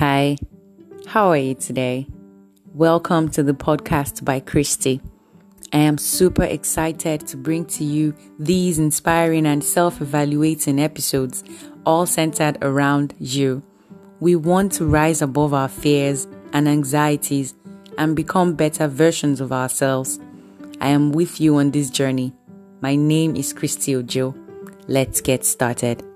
Hi, how are you today? Welcome to the podcast by Christy. I am super excited to bring to you these inspiring and self evaluating episodes, all centered around you. We want to rise above our fears and anxieties and become better versions of ourselves. I am with you on this journey. My name is Christy Ojo. Let's get started.